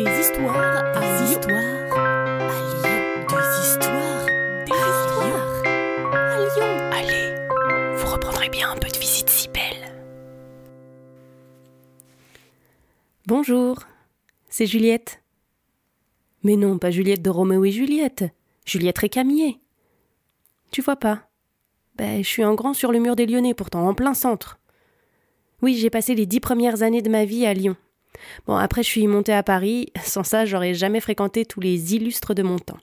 Des histoires à Des histoires à Lyon. Des histoires Des histoires à Lyon. Allez, vous reprendrez bien un peu de visite si belle. Bonjour, c'est Juliette. Mais non, pas Juliette de Roméo et Juliette, Juliette Récamier. Tu vois pas Ben, je suis en grand sur le mur des Lyonnais, pourtant, en plein centre. Oui, j'ai passé les dix premières années de ma vie à Lyon. Bon, après, je suis montée à Paris. Sans ça, j'aurais jamais fréquenté tous les illustres de mon temps.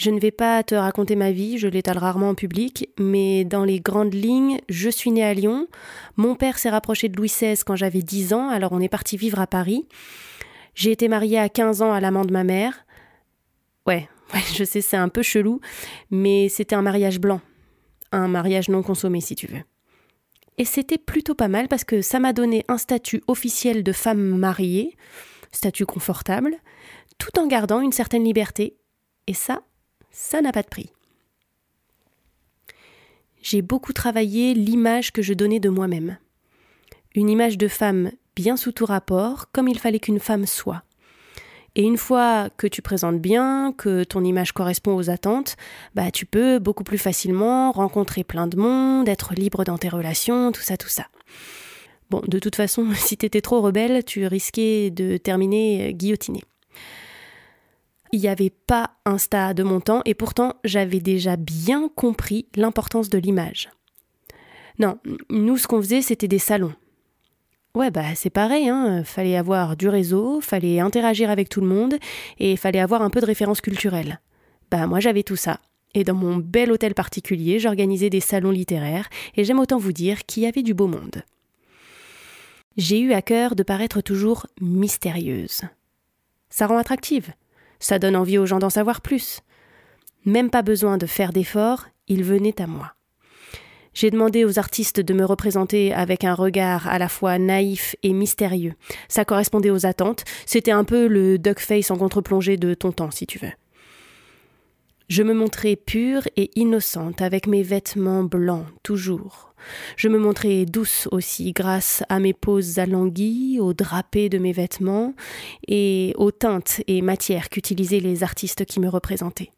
Je ne vais pas te raconter ma vie, je l'étale rarement en public, mais dans les grandes lignes, je suis née à Lyon. Mon père s'est rapproché de Louis XVI quand j'avais 10 ans, alors on est parti vivre à Paris. J'ai été mariée à 15 ans à l'amant de ma mère. Ouais, ouais, je sais, c'est un peu chelou, mais c'était un mariage blanc. Un mariage non consommé, si tu veux. Et c'était plutôt pas mal parce que ça m'a donné un statut officiel de femme mariée, statut confortable, tout en gardant une certaine liberté. Et ça, ça n'a pas de prix. J'ai beaucoup travaillé l'image que je donnais de moi-même. Une image de femme bien sous tout rapport, comme il fallait qu'une femme soit. Et une fois que tu présentes bien, que ton image correspond aux attentes, bah tu peux beaucoup plus facilement rencontrer plein de monde, être libre dans tes relations, tout ça, tout ça. Bon, de toute façon, si t'étais trop rebelle, tu risquais de terminer guillotiné. Il n'y avait pas Insta de mon temps et pourtant j'avais déjà bien compris l'importance de l'image. Non, nous ce qu'on faisait c'était des salons. Ouais, bah c'est pareil, hein. Fallait avoir du réseau, fallait interagir avec tout le monde et fallait avoir un peu de référence culturelle. Bah moi j'avais tout ça. Et dans mon bel hôtel particulier, j'organisais des salons littéraires et j'aime autant vous dire qu'il y avait du beau monde. J'ai eu à cœur de paraître toujours mystérieuse. Ça rend attractive. Ça donne envie aux gens d'en savoir plus. Même pas besoin de faire d'efforts, ils venaient à moi. J'ai demandé aux artistes de me représenter avec un regard à la fois naïf et mystérieux. Ça correspondait aux attentes. C'était un peu le duckface en contre-plongée de ton temps, si tu veux. Je me montrais pure et innocente avec mes vêtements blancs, toujours. Je me montrais douce aussi grâce à mes poses alanguies, aux drapés de mes vêtements et aux teintes et matières qu'utilisaient les artistes qui me représentaient.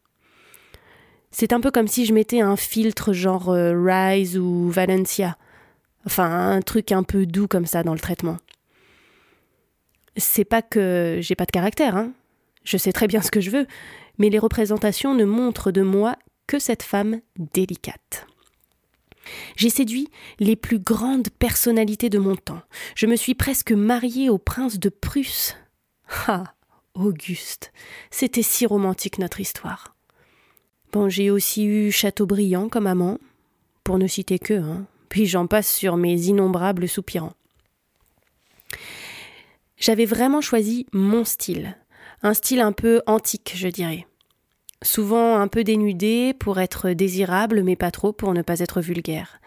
C'est un peu comme si je mettais un filtre genre euh, Rise ou Valencia. Enfin, un truc un peu doux comme ça dans le traitement. C'est pas que j'ai pas de caractère, hein. Je sais très bien ce que je veux, mais les représentations ne montrent de moi que cette femme délicate. J'ai séduit les plus grandes personnalités de mon temps. Je me suis presque mariée au prince de Prusse. Ah, Auguste, c'était si romantique notre histoire. Bon, j'ai aussi eu Chateaubriand comme amant, pour ne citer que. Puis j'en passe sur mes innombrables soupirants. J'avais vraiment choisi mon style, un style un peu antique, je dirais. Souvent un peu dénudé pour être désirable, mais pas trop pour ne pas être vulgaire.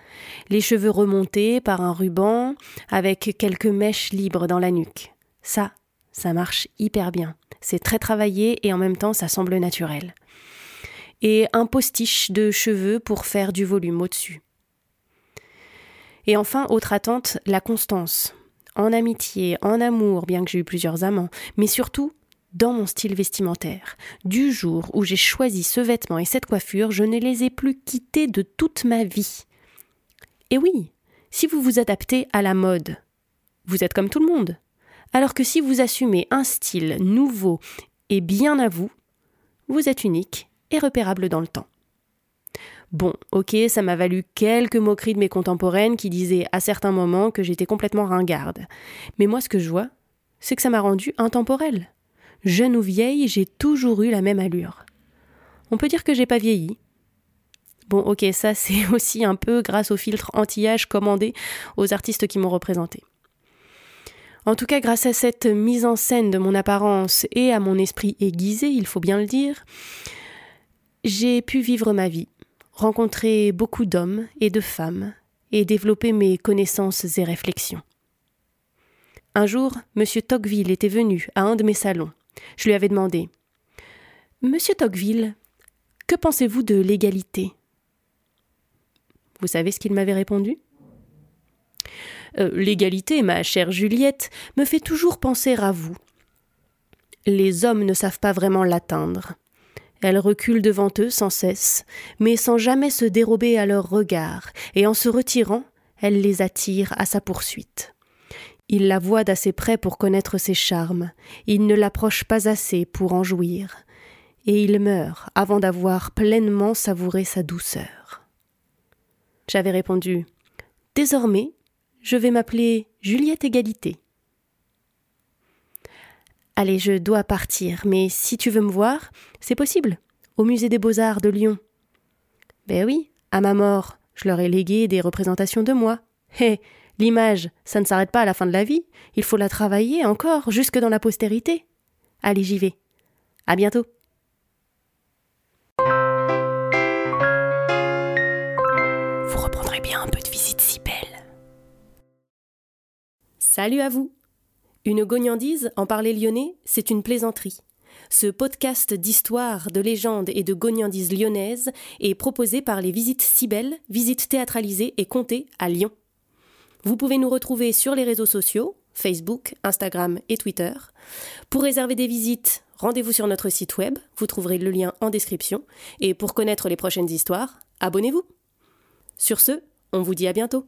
Les cheveux remontés par un ruban, avec quelques mèches libres dans la nuque. Ça, ça marche hyper bien. C'est très travaillé et en même temps ça semble naturel et un postiche de cheveux pour faire du volume au-dessus. Et enfin, autre attente, la constance. En amitié, en amour, bien que j'ai eu plusieurs amants, mais surtout dans mon style vestimentaire. Du jour où j'ai choisi ce vêtement et cette coiffure, je ne les ai plus quittés de toute ma vie. Et oui, si vous vous adaptez à la mode, vous êtes comme tout le monde. Alors que si vous assumez un style nouveau et bien à vous, vous êtes unique repérable dans le temps. Bon, ok, ça m'a valu quelques moqueries de mes contemporaines qui disaient à certains moments que j'étais complètement ringarde. Mais moi, ce que je vois, c'est que ça m'a rendu intemporelle. Jeune ou vieille, j'ai toujours eu la même allure. On peut dire que j'ai pas vieilli. Bon, ok, ça c'est aussi un peu grâce au filtre anti-âge commandé aux artistes qui m'ont représenté. En tout cas, grâce à cette mise en scène de mon apparence et à mon esprit aiguisé, il faut bien le dire, j'ai pu vivre ma vie, rencontrer beaucoup d'hommes et de femmes, et développer mes connaissances et réflexions. Un jour, M. Tocqueville était venu à un de mes salons. Je lui avais demandé Monsieur Tocqueville, que pensez-vous de l'égalité? Vous savez ce qu'il m'avait répondu? Euh, L'égalité, ma chère Juliette, me fait toujours penser à vous. Les hommes ne savent pas vraiment l'atteindre. Elle recule devant eux sans cesse, mais sans jamais se dérober à leurs regards, et en se retirant, elle les attire à sa poursuite. Il la voit d'assez près pour connaître ses charmes, il ne l'approche pas assez pour en jouir, et il meurt avant d'avoir pleinement savouré sa douceur. J'avais répondu Désormais, je vais m'appeler Juliette Égalité. Allez, je dois partir, mais si tu veux me voir, c'est possible, au musée des beaux-arts de Lyon. Ben oui, à ma mort, je leur ai légué des représentations de moi. Hé, l'image, ça ne s'arrête pas à la fin de la vie, il faut la travailler encore, jusque dans la postérité. Allez, j'y vais. À bientôt. Vous reprendrez bien un peu de visite si belle. Salut à vous. Une gognandise, en parler lyonnais, c'est une plaisanterie. Ce podcast d'histoire, de légendes et de gognandises lyonnaises est proposé par les Visites Cybelles, visites théâtralisées et comptées à Lyon. Vous pouvez nous retrouver sur les réseaux sociaux, Facebook, Instagram et Twitter. Pour réserver des visites, rendez-vous sur notre site web, vous trouverez le lien en description. Et pour connaître les prochaines histoires, abonnez-vous. Sur ce, on vous dit à bientôt.